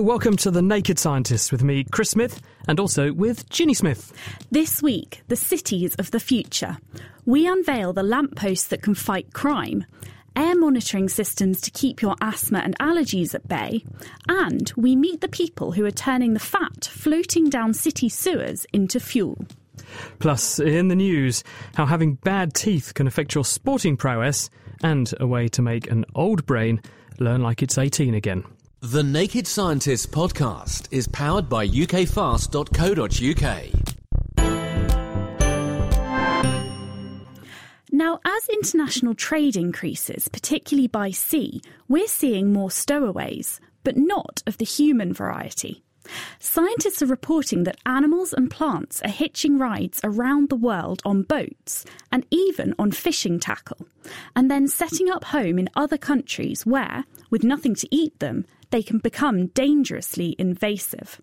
Hello, welcome to The Naked Scientist with me, Chris Smith, and also with Ginny Smith. This week, the cities of the future. We unveil the lampposts that can fight crime, air monitoring systems to keep your asthma and allergies at bay, and we meet the people who are turning the fat floating down city sewers into fuel. Plus, in the news, how having bad teeth can affect your sporting prowess, and a way to make an old brain learn like it's 18 again. The Naked Scientist podcast is powered by ukfast.co.uk. Now, as international trade increases, particularly by sea, we're seeing more stowaways, but not of the human variety. Scientists are reporting that animals and plants are hitching rides around the world on boats and even on fishing tackle, and then setting up home in other countries where, with nothing to eat them, they can become dangerously invasive.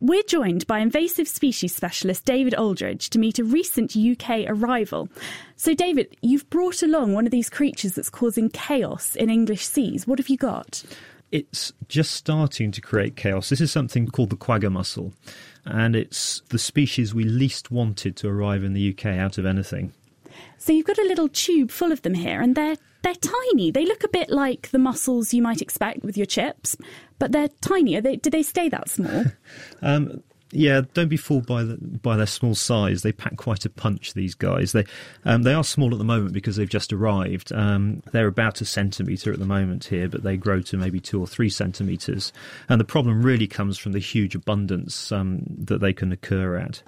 We're joined by invasive species specialist David Aldridge to meet a recent UK arrival. So, David, you've brought along one of these creatures that's causing chaos in English seas. What have you got? It's just starting to create chaos. This is something called the quagga mussel, and it's the species we least wanted to arrive in the UK out of anything. So you've got a little tube full of them here, and they're they're tiny. They look a bit like the mussels you might expect with your chips, but they're tiny. They, do they stay that small? um, yeah, don't be fooled by the, by their small size. They pack quite a punch. These guys. They um, they are small at the moment because they've just arrived. Um, they're about a centimetre at the moment here, but they grow to maybe two or three centimetres. And the problem really comes from the huge abundance um, that they can occur at.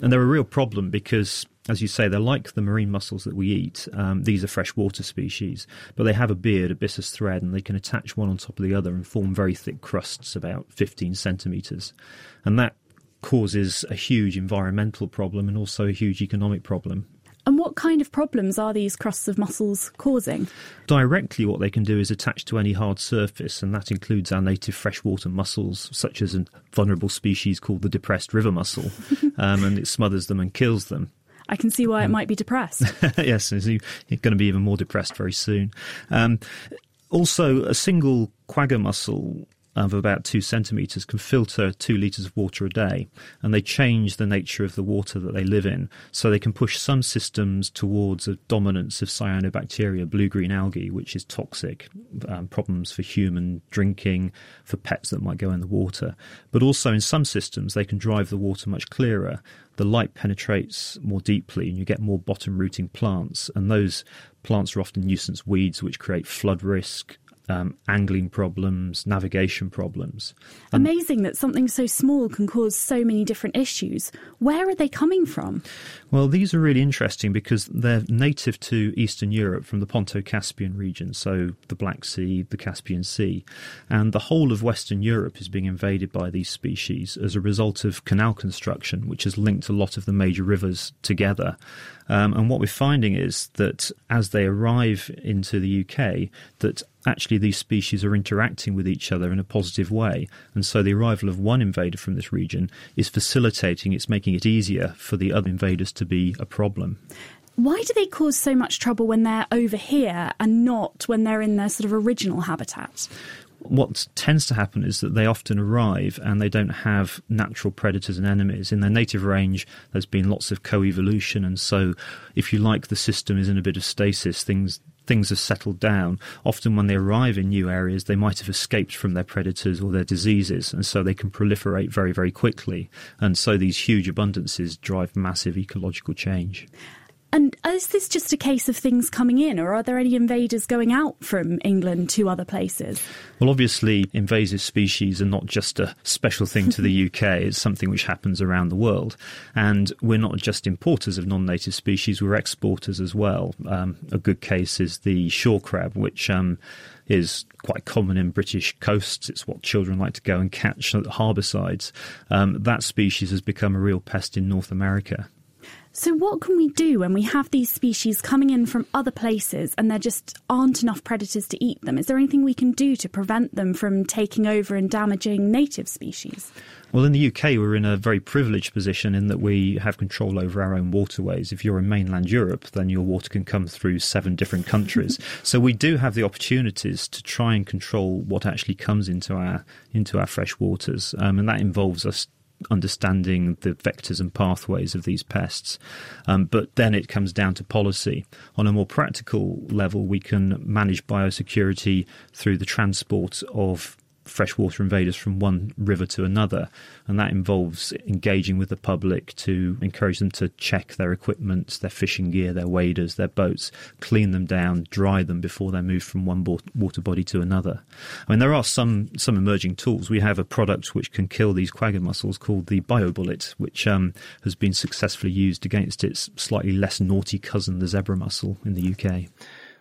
And they're a real problem because as you say, they're like the marine mussels that we eat. Um, these are freshwater species, but they have a beard, a byssus thread, and they can attach one on top of the other and form very thick crusts, about 15 centimetres. And that causes a huge environmental problem and also a huge economic problem. And what kind of problems are these crusts of mussels causing? Directly, what they can do is attach to any hard surface, and that includes our native freshwater mussels, such as a vulnerable species called the depressed river mussel, um, and it smothers them and kills them. I can see why it might be depressed. yes, you're going to be even more depressed very soon. Um, also, a single quagga mussel of about two centimetres can filter two litres of water a day, and they change the nature of the water that they live in. So they can push some systems towards a dominance of cyanobacteria, blue green algae, which is toxic, um, problems for human drinking, for pets that might go in the water. But also in some systems, they can drive the water much clearer. The light penetrates more deeply, and you get more bottom rooting plants, and those plants are often nuisance weeds which create flood risk, um, angling problems, navigation problems. And Amazing that something so small can cause so many different issues. Where are they coming from? Well, these are really interesting because they're native to Eastern Europe from the Ponto Caspian region, so the Black Sea, the Caspian Sea. And the whole of Western Europe is being invaded by these species as a result of canal construction, which has linked a lot of the major rivers together. Um, and what we're finding is that as they arrive into the UK, that actually these species are interacting with each other in a positive way. And so the arrival of one invader from this region is facilitating, it's making it easier for the other invaders to be a problem. Why do they cause so much trouble when they're over here and not when they're in their sort of original habitat? what tends to happen is that they often arrive and they don't have natural predators and enemies. In their native range, there's been lots of co-evolution, and so, if you like, the system is in a bit of stasis. Things things have settled down. Often, when they arrive in new areas, they might have escaped from their predators or their diseases, and so they can proliferate very, very quickly. And so, these huge abundances drive massive ecological change. And is this just a case of things coming in, or are there any invaders going out from England to other places? Well, obviously, invasive species are not just a special thing to the UK, it's something which happens around the world. And we're not just importers of non native species, we're exporters as well. Um, a good case is the shore crab, which um, is quite common in British coasts. It's what children like to go and catch at harbour sides. Um, that species has become a real pest in North America. So, what can we do when we have these species coming in from other places and there just aren't enough predators to eat them? Is there anything we can do to prevent them from taking over and damaging native species? Well, in the UK, we're in a very privileged position in that we have control over our own waterways. If you're in mainland Europe, then your water can come through seven different countries. so we do have the opportunities to try and control what actually comes into our into our fresh waters, um, and that involves us understanding the vectors and pathways of these pests. Um, but then it comes down to policy. On a more practical level, we can manage biosecurity through the transport of freshwater invaders from one river to another, and that involves engaging with the public to encourage them to check their equipment, their fishing gear, their waders, their boats, clean them down, dry them before they're moved from one water body to another. I mean, there are some some emerging tools. We have a product which can kill these quagga mussels called the BioBullet, which um, has been successfully used against its slightly less naughty cousin, the zebra mussel, in the UK.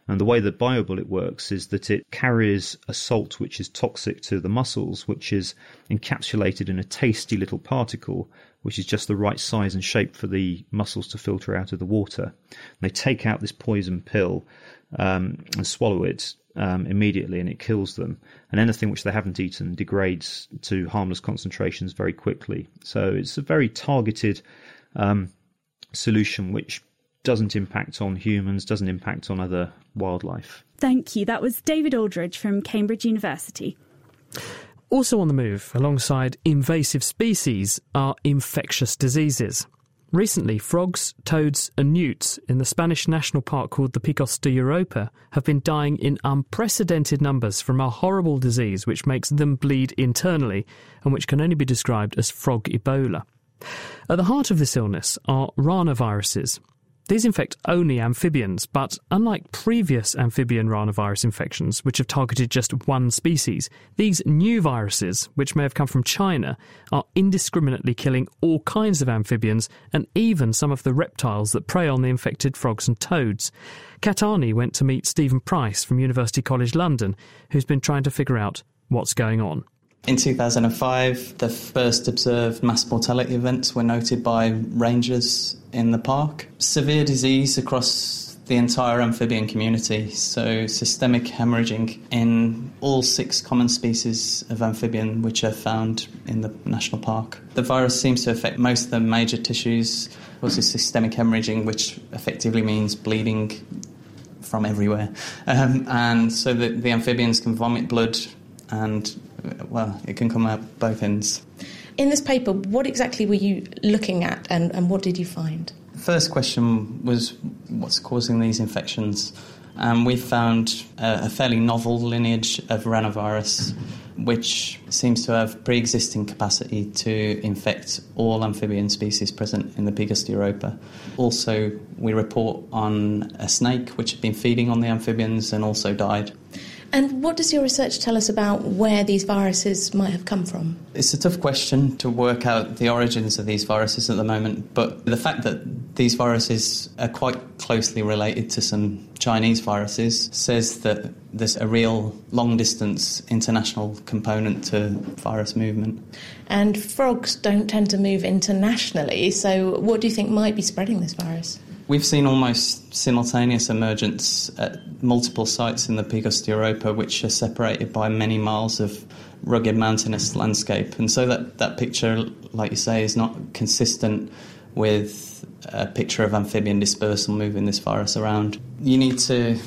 And the way that BioBullet works is that it carries a salt which is toxic to the mussels, which is encapsulated in a tasty little particle, which is just the right size and shape for the mussels to filter out of the water. And they take out this poison pill um, and swallow it um, immediately, and it kills them. And anything which they haven't eaten degrades to harmless concentrations very quickly. So it's a very targeted um, solution which doesn't impact on humans, doesn't impact on other wildlife. Thank you. That was David Aldridge from Cambridge University. Also on the move, alongside invasive species, are infectious diseases. Recently, frogs, toads, and newts in the Spanish national park called the Picos de Europa have been dying in unprecedented numbers from a horrible disease which makes them bleed internally and which can only be described as frog Ebola. At the heart of this illness are ranaviruses, these infect only amphibians, but unlike previous amphibian ranavirus infections, which have targeted just one species, these new viruses, which may have come from China, are indiscriminately killing all kinds of amphibians and even some of the reptiles that prey on the infected frogs and toads. Kat Arney went to meet Stephen Price from University College London, who's been trying to figure out what's going on. In 2005, the first observed mass mortality events were noted by rangers in the park. Severe disease across the entire amphibian community, so systemic hemorrhaging in all six common species of amphibian which are found in the national park. The virus seems to affect most of the major tissues. Also, systemic hemorrhaging, which effectively means bleeding from everywhere. Um, and so the, the amphibians can vomit blood and well, it can come out both ends. In this paper, what exactly were you looking at and, and what did you find? First question was what's causing these infections? And we found a, a fairly novel lineage of ranavirus, which seems to have pre existing capacity to infect all amphibian species present in the de Europa. Also, we report on a snake which had been feeding on the amphibians and also died. And what does your research tell us about where these viruses might have come from? It's a tough question to work out the origins of these viruses at the moment, but the fact that these viruses are quite closely related to some Chinese viruses says that there's a real long distance international component to virus movement. And frogs don't tend to move internationally, so what do you think might be spreading this virus? We've seen almost simultaneous emergence at multiple sites in the Picos de Europa, which are separated by many miles of rugged mountainous landscape. And so that, that picture, like you say, is not consistent with a picture of amphibian dispersal moving this virus around. You need to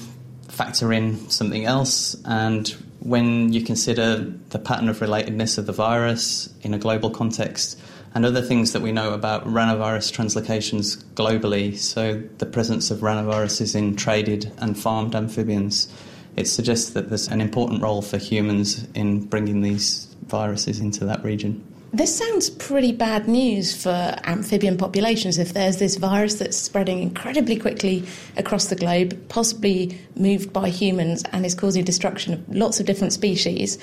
factor in something else, and when you consider the pattern of relatedness of the virus in a global context, and other things that we know about ranavirus translocations globally, so the presence of ranaviruses in traded and farmed amphibians, it suggests that there's an important role for humans in bringing these viruses into that region. This sounds pretty bad news for amphibian populations if there's this virus that's spreading incredibly quickly across the globe, possibly moved by humans, and is causing destruction of lots of different species.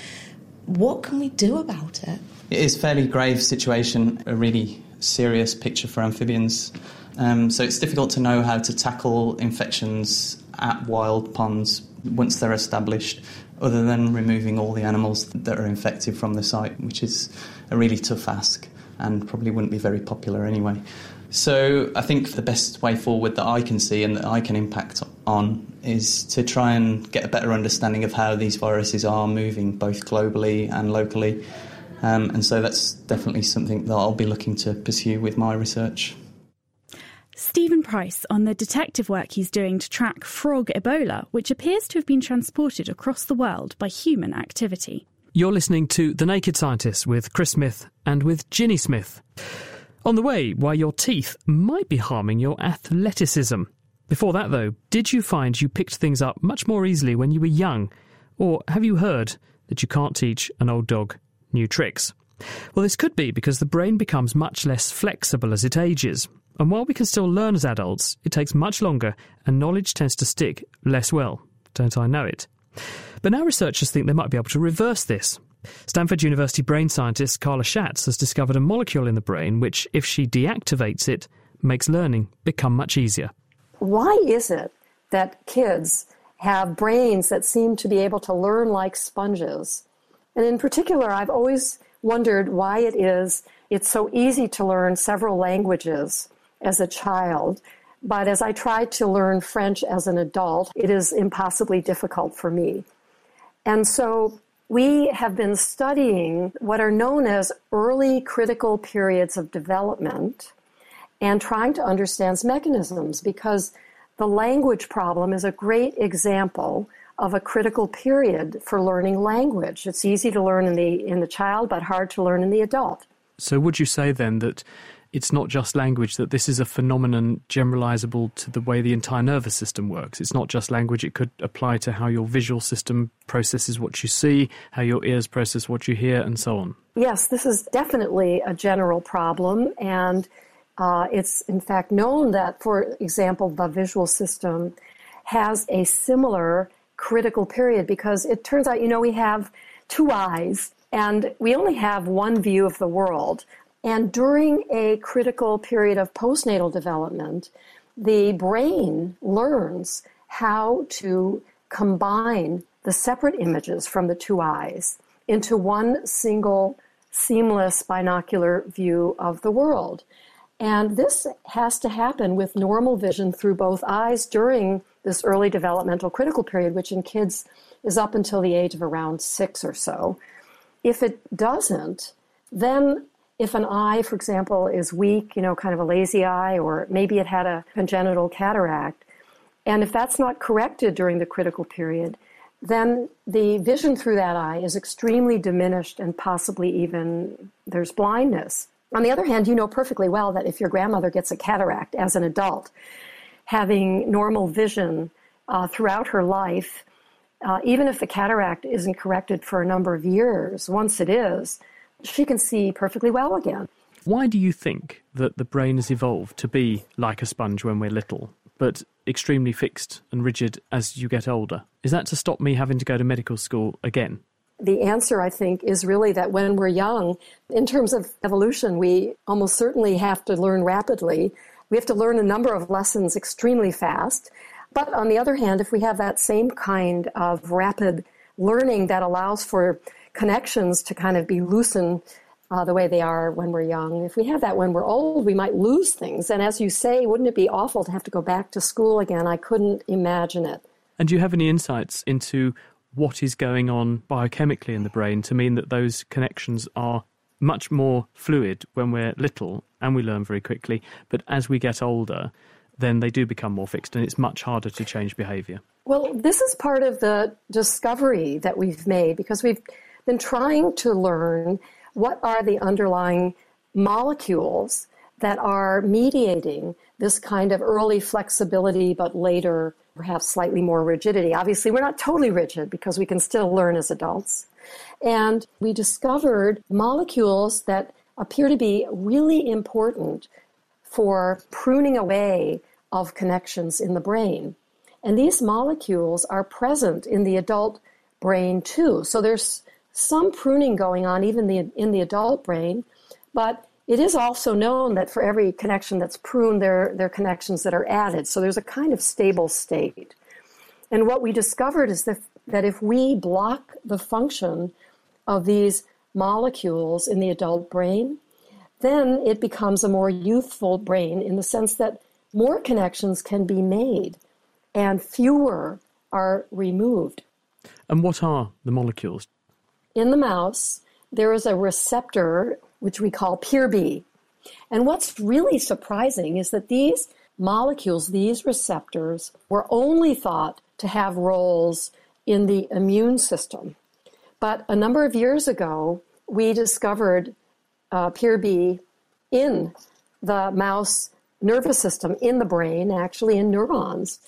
What can we do about it? It is a fairly grave situation, a really serious picture for amphibians. Um, so it's difficult to know how to tackle infections at wild ponds once they're established, other than removing all the animals that are infected from the site, which is a really tough ask and probably wouldn't be very popular anyway. So I think the best way forward that I can see and that I can impact on is to try and get a better understanding of how these viruses are moving both globally and locally. Um, and so that's definitely something that I'll be looking to pursue with my research. Stephen Price on the detective work he's doing to track frog Ebola, which appears to have been transported across the world by human activity. You're listening to The Naked Scientist with Chris Smith and with Ginny Smith. On the way, why your teeth might be harming your athleticism. Before that, though, did you find you picked things up much more easily when you were young? Or have you heard that you can't teach an old dog new tricks? Well, this could be because the brain becomes much less flexible as it ages. And while we can still learn as adults, it takes much longer and knowledge tends to stick less well. Don't I know it? But now researchers think they might be able to reverse this. Stanford University brain scientist Carla Schatz has discovered a molecule in the brain which, if she deactivates it, makes learning become much easier. Why is it that kids have brains that seem to be able to learn like sponges? And in particular, I've always wondered why it is it's so easy to learn several languages as a child. But as I try to learn French as an adult, it is impossibly difficult for me. And so we have been studying what are known as early critical periods of development and trying to understand mechanisms because the language problem is a great example of a critical period for learning language. It's easy to learn in the in the child but hard to learn in the adult. So would you say then that it's not just language, that this is a phenomenon generalizable to the way the entire nervous system works. It's not just language, it could apply to how your visual system processes what you see, how your ears process what you hear, and so on. Yes, this is definitely a general problem, and uh, it's in fact known that, for example, the visual system has a similar critical period because it turns out, you know, we have two eyes and we only have one view of the world. And during a critical period of postnatal development, the brain learns how to combine the separate images from the two eyes into one single seamless binocular view of the world. And this has to happen with normal vision through both eyes during this early developmental critical period, which in kids is up until the age of around six or so. If it doesn't, then if an eye, for example, is weak, you know, kind of a lazy eye, or maybe it had a congenital cataract, and if that's not corrected during the critical period, then the vision through that eye is extremely diminished and possibly even there's blindness. On the other hand, you know perfectly well that if your grandmother gets a cataract as an adult, having normal vision uh, throughout her life, uh, even if the cataract isn't corrected for a number of years, once it is, she can see perfectly well again. Why do you think that the brain has evolved to be like a sponge when we're little, but extremely fixed and rigid as you get older? Is that to stop me having to go to medical school again? The answer, I think, is really that when we're young, in terms of evolution, we almost certainly have to learn rapidly. We have to learn a number of lessons extremely fast. But on the other hand, if we have that same kind of rapid learning that allows for connections to kind of be loosened uh, the way they are when we're young. If we have that when we're old, we might lose things. And as you say, wouldn't it be awful to have to go back to school again? I couldn't imagine it. And do you have any insights into what is going on biochemically in the brain to mean that those connections are much more fluid when we're little and we learn very quickly, but as we get older, then they do become more fixed and it's much harder to change behavior? Well, this is part of the discovery that we've made because we've been trying to learn what are the underlying molecules that are mediating this kind of early flexibility, but later perhaps slightly more rigidity. Obviously, we're not totally rigid because we can still learn as adults. And we discovered molecules that appear to be really important for pruning away of connections in the brain. And these molecules are present in the adult brain too. So there's some pruning going on even the, in the adult brain, but it is also known that for every connection that's pruned, there, there are connections that are added. So there's a kind of stable state. And what we discovered is that, that if we block the function of these molecules in the adult brain, then it becomes a more youthful brain in the sense that more connections can be made and fewer are removed. And what are the molecules? In the mouse, there is a receptor which we call PIRB. And what's really surprising is that these molecules, these receptors, were only thought to have roles in the immune system. But a number of years ago, we discovered uh, PIRB in the mouse nervous system, in the brain, actually in neurons.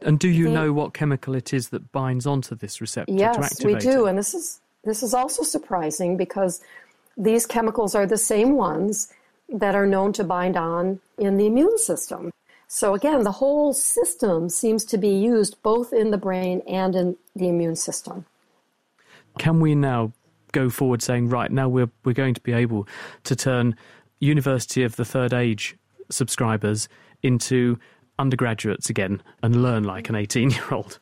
And do you the, know what chemical it is that binds onto this receptor yes, to activate we do. It? And this is this is also surprising because these chemicals are the same ones that are known to bind on in the immune system. So again, the whole system seems to be used both in the brain and in the immune system. Can we now go forward saying, right, now we're, we're going to be able to turn University of the Third Age subscribers into undergraduates again and learn like an 18 year old?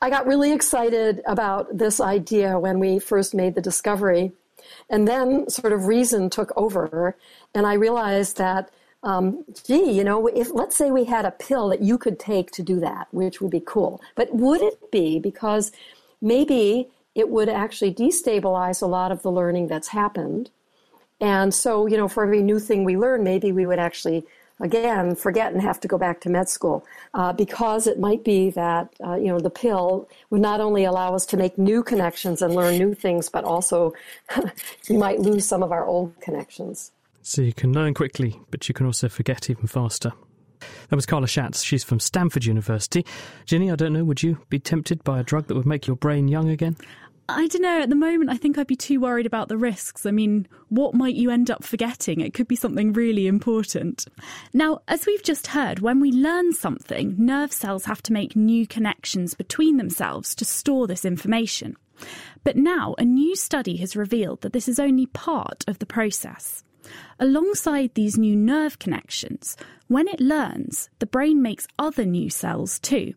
I got really excited about this idea when we first made the discovery. And then sort of reason took over, and I realized that, um, gee, you know, if let's say we had a pill that you could take to do that, which would be cool. But would it be because maybe it would actually destabilize a lot of the learning that's happened? And so, you know, for every new thing we learn, maybe we would actually again forget and have to go back to med school uh, because it might be that uh, you know the pill would not only allow us to make new connections and learn new things but also we might lose some of our old connections so you can learn quickly but you can also forget even faster that was Carla Schatz. She's from Stanford University. Ginny, I don't know, would you be tempted by a drug that would make your brain young again? I don't know. At the moment, I think I'd be too worried about the risks. I mean, what might you end up forgetting? It could be something really important. Now, as we've just heard, when we learn something, nerve cells have to make new connections between themselves to store this information. But now, a new study has revealed that this is only part of the process. Alongside these new nerve connections, when it learns, the brain makes other new cells too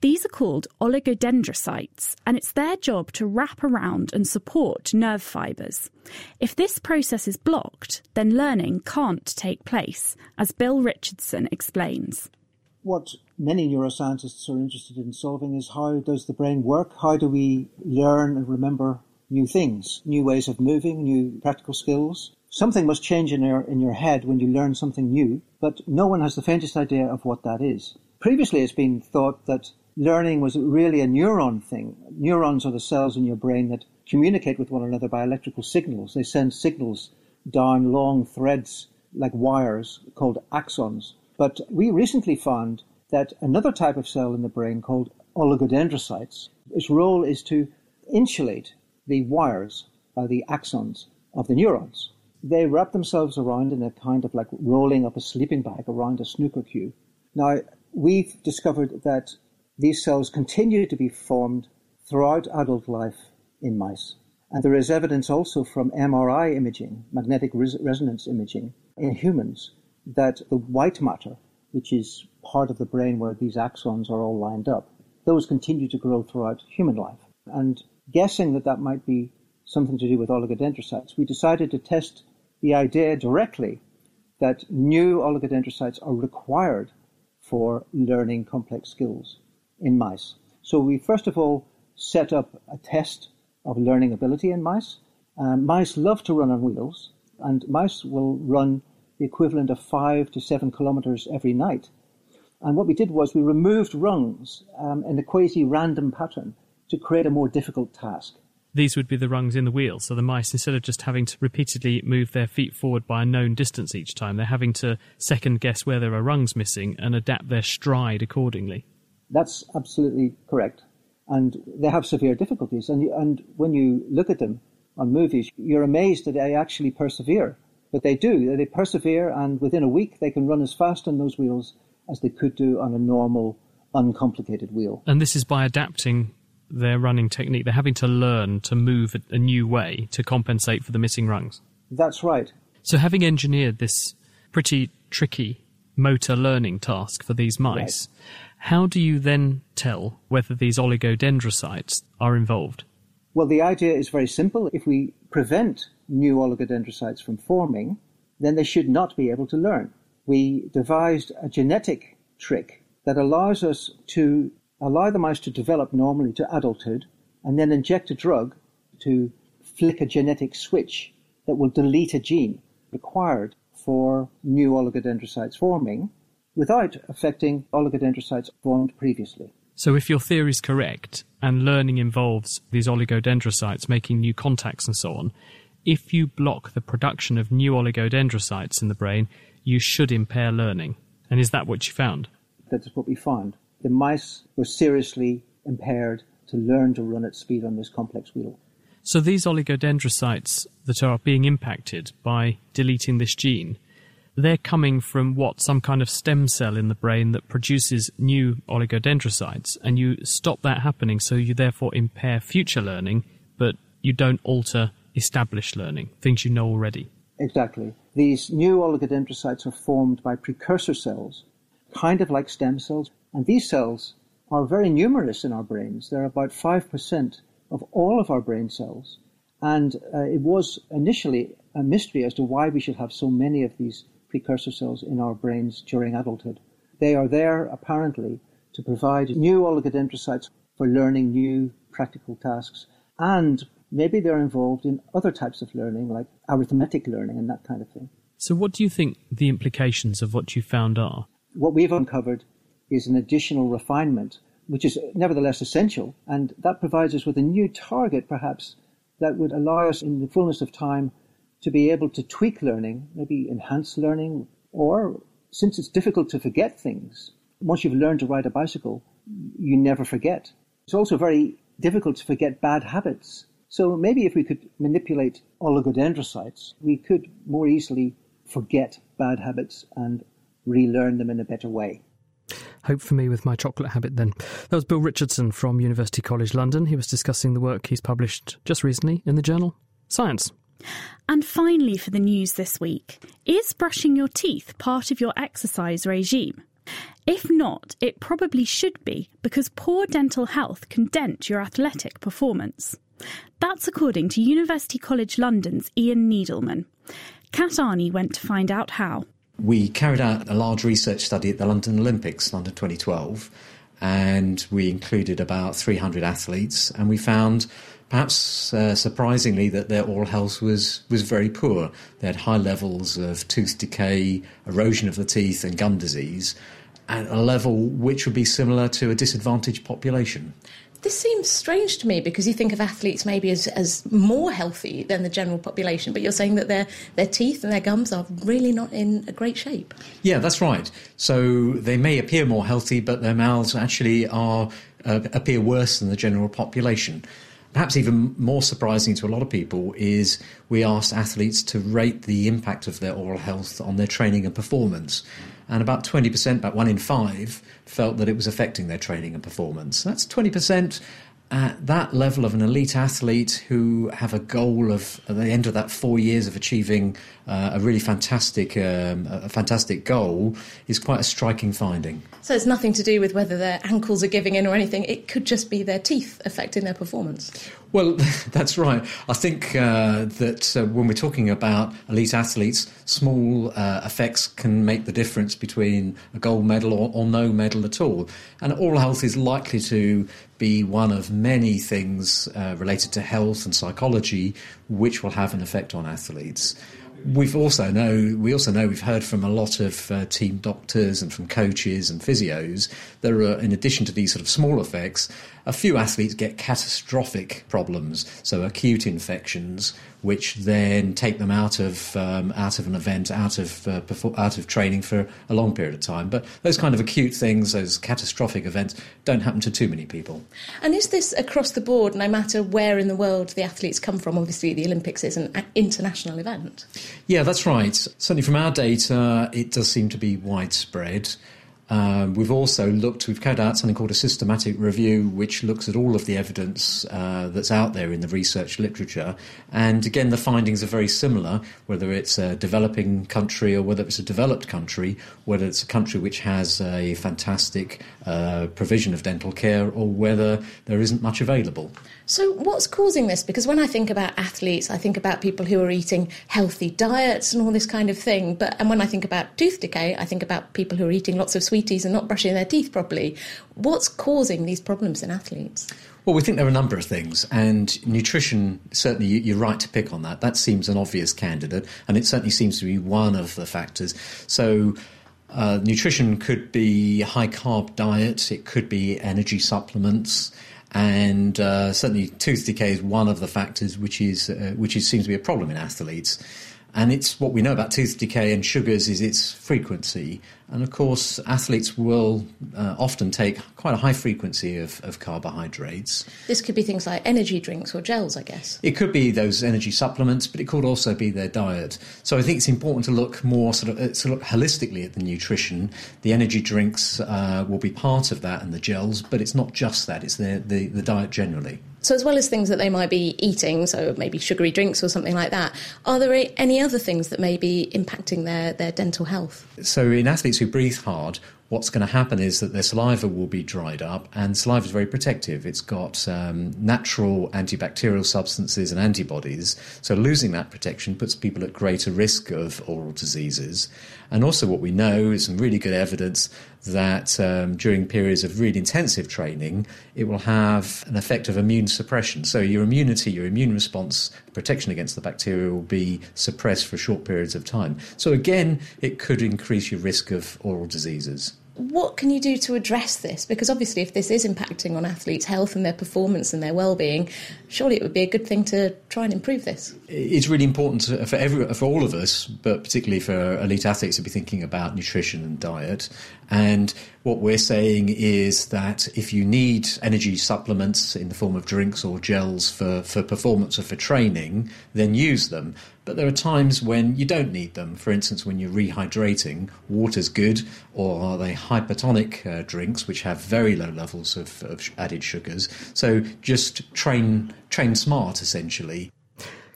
these are called oligodendrocytes, and it's their job to wrap around and support nerve fibres. If this process is blocked, then learning can't take place, as Bill Richardson explains. What many neuroscientists are interested in solving is how does the brain work? How do we learn and remember new things, new ways of moving, new practical skills? Something must change in your, in your head when you learn something new, but no one has the faintest idea of what that is. Previously, it's been thought that learning was really a neuron thing. Neurons are the cells in your brain that communicate with one another by electrical signals. They send signals down long threads like wires called axons. But we recently found that another type of cell in the brain called oligodendrocytes, its role is to insulate the wires, uh, the axons of the neurons. They wrap themselves around in a kind of like rolling up a sleeping bag around a snooker cue. Now, we've discovered that these cells continue to be formed throughout adult life in mice. And there is evidence also from MRI imaging, magnetic res- resonance imaging, in humans that the white matter, which is part of the brain where these axons are all lined up, those continue to grow throughout human life. And guessing that that might be something to do with oligodendrocytes, we decided to test the idea directly that new oligodendrocytes are required for learning complex skills in mice. So we first of all set up a test of learning ability in mice. Um, mice love to run on wheels, and mice will run the equivalent of five to seven kilometers every night. And what we did was we removed rungs um, in a quasi random pattern to create a more difficult task these would be the rungs in the wheel. So the mice, instead of just having to repeatedly move their feet forward by a known distance each time, they're having to second guess where there are rungs missing and adapt their stride accordingly. That's absolutely correct. And they have severe difficulties. And, you, and when you look at them on movies, you're amazed that they actually persevere But they do. They persevere, and within a week, they can run as fast on those wheels as they could do on a normal, uncomplicated wheel. And this is by adapting their running technique. They're having to learn to move a, a new way to compensate for the missing rungs. That's right. So, having engineered this pretty tricky motor learning task for these mice, right. how do you then tell whether these oligodendrocytes are involved? Well, the idea is very simple. If we prevent new oligodendrocytes from forming, then they should not be able to learn. We devised a genetic trick that allows us to allow the mice to develop normally to adulthood and then inject a drug to flick a genetic switch that will delete a gene required for new oligodendrocytes forming without affecting oligodendrocytes formed previously. So, if your theory is correct and learning involves these oligodendrocytes making new contacts and so on, if you block the production of new oligodendrocytes in the brain, you should impair learning. And is that what you found? That is what we found. The mice were seriously impaired to learn to run at speed on this complex wheel. So these oligodendrocytes that are being impacted by deleting this gene, they're coming from what? Some kind of stem cell in the brain that produces new oligodendrocytes, and you stop that happening, so you therefore impair future learning, but you don't alter established learning, things you know already. Exactly. These new oligodendrocytes are formed by precursor cells, kind of like stem cells, and these cells are very numerous in our brains. They're about 5% of all of our brain cells. And uh, it was initially a mystery as to why we should have so many of these precursor cells in our brains during adulthood. They are there, apparently, to provide new oligodendrocytes for learning new practical tasks. And maybe they're involved in other types of learning, like arithmetic learning and that kind of thing. So, what do you think the implications of what you found are? What we've uncovered is an additional refinement which is nevertheless essential. And that provides us with a new target, perhaps, that would allow us in the fullness of time to be able to tweak learning, maybe enhance learning, or since it's difficult to forget things, once you've learned to ride a bicycle, you never forget. It's also very difficult to forget bad habits. So maybe if we could manipulate oligodendrocytes, we could more easily forget bad habits and relearn them in a better way. Hope for me with my chocolate habit then. That was Bill Richardson from University College London. He was discussing the work he's published just recently in the journal Science. And finally, for the news this week, is brushing your teeth part of your exercise regime? If not, it probably should be because poor dental health can dent your athletic performance. That's according to University College London's Ian Needleman. Kat Arney went to find out how. We carried out a large research study at the London Olympics, London 2012, and we included about 300 athletes, and we found perhaps uh, surprisingly that their oral health was, was very poor. They had high levels of tooth decay, erosion of the teeth, and gum disease, at a level which would be similar to a disadvantaged population. This seems strange to me because you think of athletes maybe as, as more healthy than the general population, but you're saying that their, their teeth and their gums are really not in a great shape. Yeah, that's right. So they may appear more healthy, but their mouths actually are uh, appear worse than the general population. Perhaps even more surprising to a lot of people is we asked athletes to rate the impact of their oral health on their training and performance and about 20%, about one in five, felt that it was affecting their training and performance. That's 20% at that level of an elite athlete who have a goal of at the end of that four years of achieving uh, a really fantastic um, a fantastic goal is quite a striking finding. So it's nothing to do with whether their ankles are giving in or anything. It could just be their teeth affecting their performance. Well, that's right. I think uh, that uh, when we're talking about elite athletes, small uh, effects can make the difference between a gold medal or, or no medal at all. And oral health is likely to be one of many things uh, related to health and psychology which will have an effect on athletes. We've also know we also know we've heard from a lot of uh, team doctors and from coaches and physios. There are, in addition to these sort of small effects, a few athletes get catastrophic problems, so acute infections, which then take them out of um, out of an event, out of uh, before, out of training for a long period of time. But those kind of acute things, those catastrophic events, don't happen to too many people. And is this across the board, no matter where in the world the athletes come from? Obviously, the Olympics is an international event. Yeah, that's right. Certainly, from our data, it does seem to be widespread. Um, we've also looked, we've carried out something called a systematic review, which looks at all of the evidence uh, that's out there in the research literature. And again, the findings are very similar, whether it's a developing country or whether it's a developed country, whether it's a country which has a fantastic uh, provision of dental care or whether there isn't much available. So, what's causing this? Because when I think about athletes, I think about people who are eating healthy diets and all this kind of thing. But and when I think about tooth decay, I think about people who are eating lots of sweeties and not brushing their teeth properly. What's causing these problems in athletes? Well, we think there are a number of things, and nutrition, certainly you're right to pick on that. That seems an obvious candidate, and it certainly seems to be one of the factors. So, uh, nutrition could be high carb diet, it could be energy supplements, and uh, certainly tooth decay is one of the factors which is uh, which is, seems to be a problem in athletes. And it's what we know about tooth decay and sugars is its frequency. And of course, athletes will uh, often take quite a high frequency of, of, carbohydrates. This could be things like energy drinks or gels, I guess. It could be those energy supplements, but it could also be their diet. So I think it's important to look more sort of, uh, sort of holistically at the nutrition. The energy drinks uh, will be part of that and the gels, but it's not just that, it's the, the, the diet generally. So, as well as things that they might be eating, so maybe sugary drinks or something like that, are there any other things that may be impacting their, their dental health? So, in athletes who breathe hard, what's going to happen is that their saliva will be dried up, and saliva is very protective. It's got um, natural antibacterial substances and antibodies, so losing that protection puts people at greater risk of oral diseases. And also, what we know is some really good evidence that um, during periods of really intensive training, it will have an effect of immune suppression. So, your immunity, your immune response, protection against the bacteria will be suppressed for short periods of time. So, again, it could increase your risk of oral diseases what can you do to address this? Because obviously, if this is impacting on athletes' health and their performance and their well-being, surely it would be a good thing to try and improve this. It's really important for every, for all of us, but particularly for elite athletes, to be thinking about nutrition and diet. And what we're saying is that if you need energy supplements in the form of drinks or gels for, for performance or for training, then use them. But there are times when you don't need them. For instance, when you're rehydrating, water's good, or are they hypertonic uh, drinks which have very low levels of, of added sugars? So just train train smart, essentially.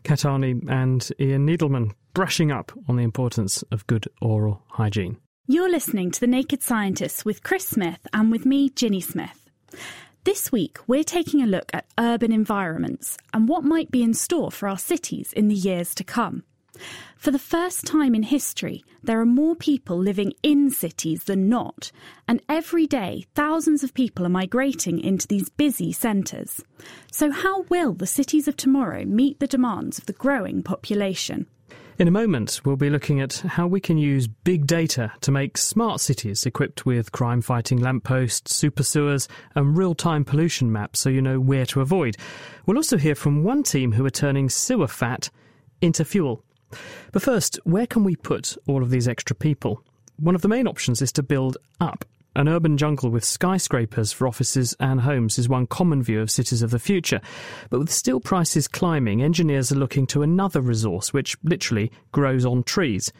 Kat Arney and Ian Needleman brushing up on the importance of good oral hygiene. You're listening to The Naked Scientists with Chris Smith and with me, Ginny Smith. This week, we're taking a look at urban environments and what might be in store for our cities in the years to come. For the first time in history, there are more people living in cities than not, and every day thousands of people are migrating into these busy centres. So, how will the cities of tomorrow meet the demands of the growing population? In a moment, we'll be looking at how we can use big data to make smart cities equipped with crime fighting lampposts, super sewers, and real time pollution maps so you know where to avoid. We'll also hear from one team who are turning sewer fat into fuel. But first, where can we put all of these extra people? One of the main options is to build up an urban jungle with skyscrapers for offices and homes is one common view of cities of the future. But with steel prices climbing, engineers are looking to another resource which literally grows on trees.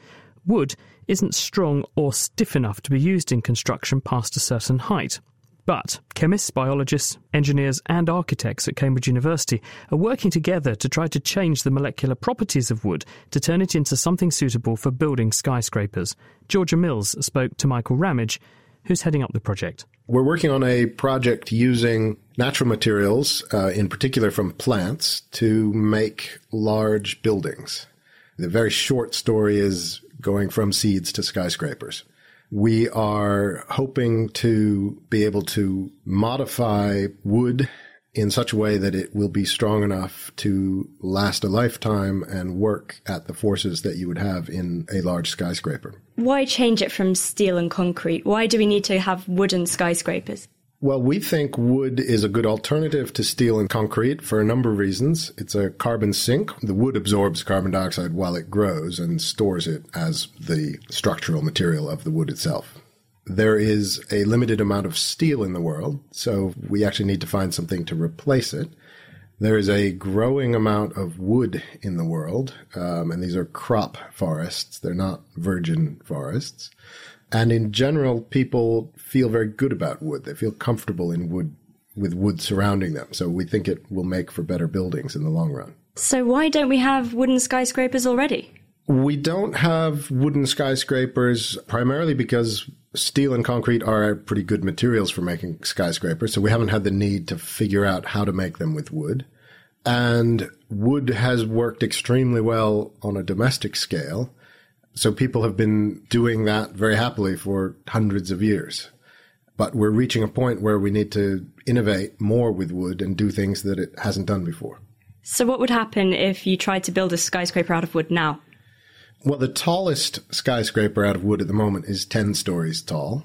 Wood isn't strong or stiff enough to be used in construction past a certain height. But chemists, biologists, engineers, and architects at Cambridge University are working together to try to change the molecular properties of wood to turn it into something suitable for building skyscrapers. Georgia Mills spoke to Michael Ramage, who's heading up the project. We're working on a project using natural materials, uh, in particular from plants, to make large buildings. The very short story is going from seeds to skyscrapers. We are hoping to be able to modify wood in such a way that it will be strong enough to last a lifetime and work at the forces that you would have in a large skyscraper. Why change it from steel and concrete? Why do we need to have wooden skyscrapers? Well, we think wood is a good alternative to steel and concrete for a number of reasons. It's a carbon sink. The wood absorbs carbon dioxide while it grows and stores it as the structural material of the wood itself. There is a limited amount of steel in the world, so we actually need to find something to replace it. There is a growing amount of wood in the world, um, and these are crop forests. They're not virgin forests. And in general, people feel very good about wood. They feel comfortable in wood with wood surrounding them. So we think it will make for better buildings in the long run. So why don't we have wooden skyscrapers already? We don't have wooden skyscrapers primarily because steel and concrete are pretty good materials for making skyscrapers. So we haven't had the need to figure out how to make them with wood. And wood has worked extremely well on a domestic scale. So people have been doing that very happily for hundreds of years. But we're reaching a point where we need to innovate more with wood and do things that it hasn't done before. So, what would happen if you tried to build a skyscraper out of wood now? Well, the tallest skyscraper out of wood at the moment is 10 stories tall.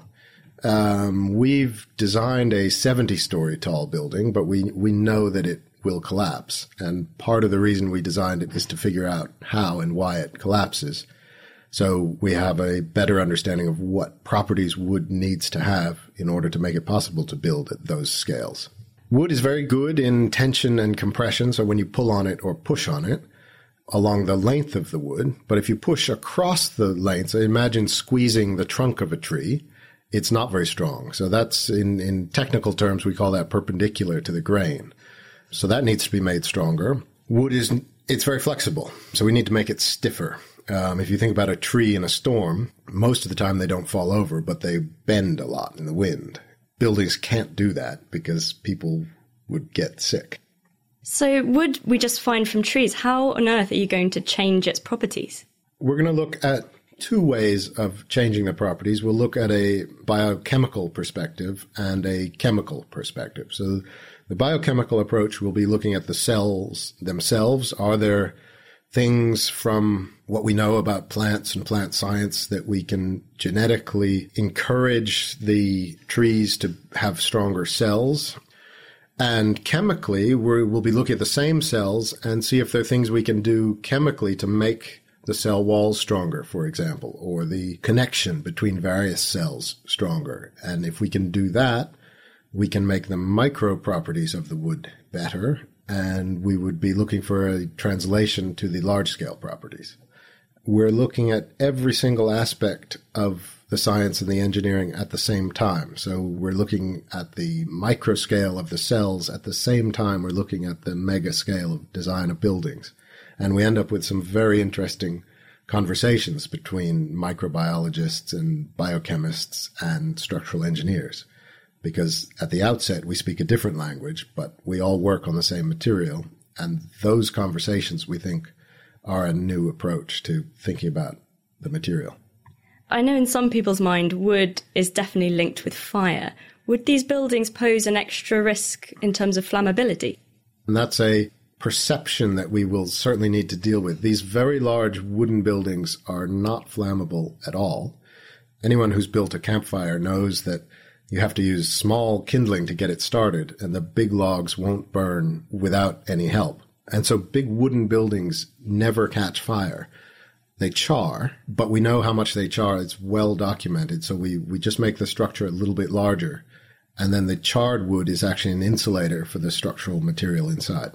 Um, we've designed a 70 story tall building, but we, we know that it will collapse. And part of the reason we designed it is to figure out how and why it collapses. So we have a better understanding of what properties wood needs to have in order to make it possible to build at those scales. Wood is very good in tension and compression. So when you pull on it or push on it along the length of the wood, but if you push across the length, so imagine squeezing the trunk of a tree, it's not very strong. So that's in, in technical terms, we call that perpendicular to the grain. So that needs to be made stronger. Wood is, it's very flexible. So we need to make it stiffer. Um, if you think about a tree in a storm, most of the time they don't fall over, but they bend a lot in the wind. Buildings can't do that because people would get sick. So, wood we just find from trees, how on earth are you going to change its properties? We're going to look at two ways of changing the properties. We'll look at a biochemical perspective and a chemical perspective. So, the biochemical approach will be looking at the cells themselves. Are there things from what we know about plants and plant science that we can genetically encourage the trees to have stronger cells. And chemically, we will be looking at the same cells and see if there are things we can do chemically to make the cell walls stronger, for example, or the connection between various cells stronger. And if we can do that, we can make the micro properties of the wood better and we would be looking for a translation to the large scale properties. We're looking at every single aspect of the science and the engineering at the same time. So we're looking at the micro scale of the cells at the same time we're looking at the mega scale of design of buildings. And we end up with some very interesting conversations between microbiologists and biochemists and structural engineers because at the outset we speak a different language, but we all work on the same material. And those conversations we think are a new approach to thinking about the material. I know in some people's mind wood is definitely linked with fire. Would these buildings pose an extra risk in terms of flammability? And that's a perception that we will certainly need to deal with. These very large wooden buildings are not flammable at all. Anyone who's built a campfire knows that you have to use small kindling to get it started, and the big logs won't burn without any help. And so big wooden buildings never catch fire. They char, but we know how much they char. It's well documented. So we, we just make the structure a little bit larger. And then the charred wood is actually an insulator for the structural material inside.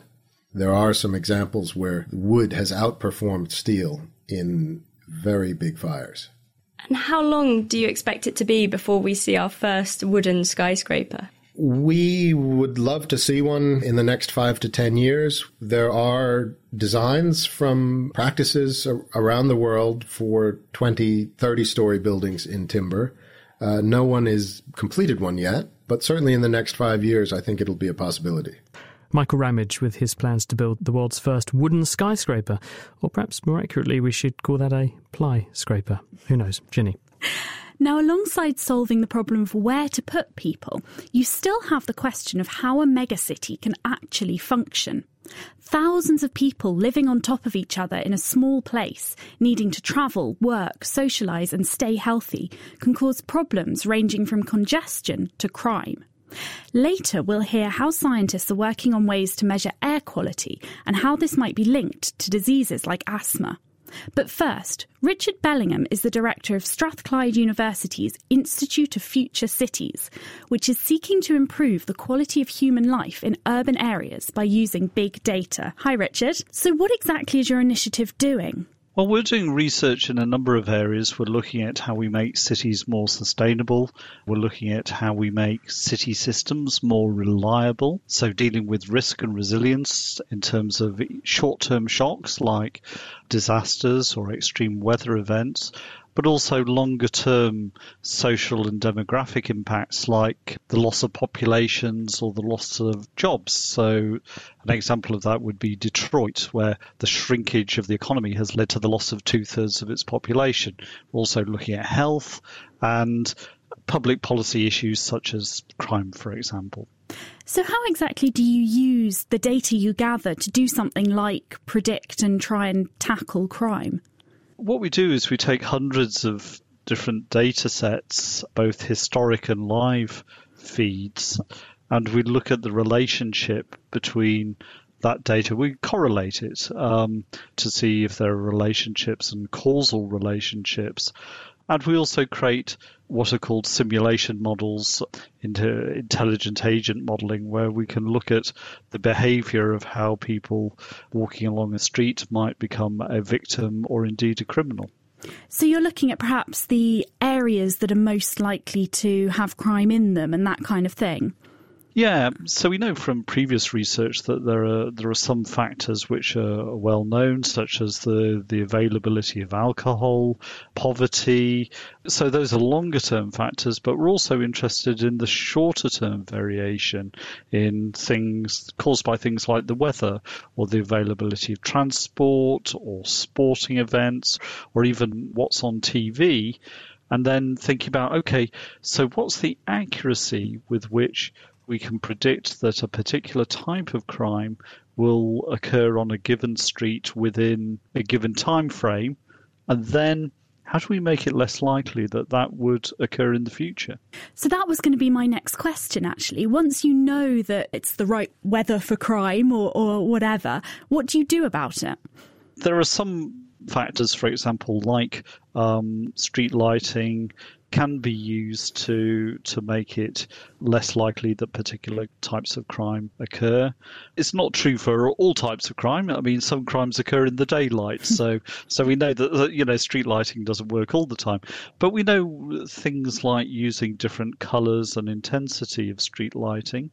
There are some examples where wood has outperformed steel in very big fires. And how long do you expect it to be before we see our first wooden skyscraper? We would love to see one in the next five to 10 years. There are designs from practices around the world for 20, 30 story buildings in timber. Uh, no one has completed one yet, but certainly in the next five years, I think it'll be a possibility. Michael Ramage with his plans to build the world's first wooden skyscraper. Or perhaps more accurately, we should call that a ply scraper. Who knows? Ginny. Now, alongside solving the problem of where to put people, you still have the question of how a megacity can actually function. Thousands of people living on top of each other in a small place, needing to travel, work, socialise, and stay healthy, can cause problems ranging from congestion to crime. Later, we'll hear how scientists are working on ways to measure air quality and how this might be linked to diseases like asthma. But first, Richard Bellingham is the director of Strathclyde University's Institute of Future Cities, which is seeking to improve the quality of human life in urban areas by using big data. Hi, Richard. So, what exactly is your initiative doing? Well, we're doing research in a number of areas. We're looking at how we make cities more sustainable. We're looking at how we make city systems more reliable. So, dealing with risk and resilience in terms of short term shocks like disasters or extreme weather events, but also longer term social and demographic impacts like the loss of populations or the loss of jobs. So, an example of that would be Detroit, where the shrinkage of the economy has led to the loss of two thirds of its population. We're also looking at health and public policy issues such as crime, for example. So, how exactly do you use the data you gather to do something like predict and try and tackle crime? What we do is we take hundreds of different data sets, both historic and live feeds, and we look at the relationship between that data. We correlate it um, to see if there are relationships and causal relationships. And we also create what are called simulation models into intelligent agent modeling, where we can look at the behavior of how people walking along a street might become a victim or indeed a criminal. So you're looking at perhaps the areas that are most likely to have crime in them and that kind of thing? Yeah, so we know from previous research that there are there are some factors which are well known, such as the the availability of alcohol, poverty. So those are longer term factors, but we're also interested in the shorter term variation in things caused by things like the weather or the availability of transport or sporting events or even what's on TV and then thinking about okay, so what's the accuracy with which we can predict that a particular type of crime will occur on a given street within a given time frame, and then how do we make it less likely that that would occur in the future? So that was going to be my next question, actually. Once you know that it's the right weather for crime or, or whatever, what do you do about it? There are some factors, for example, like um, street lighting, can be used to to make it less likely that particular types of crime occur. It's not true for all types of crime. I mean, some crimes occur in the daylight, so so we know that you know street lighting doesn't work all the time. But we know things like using different colours and intensity of street lighting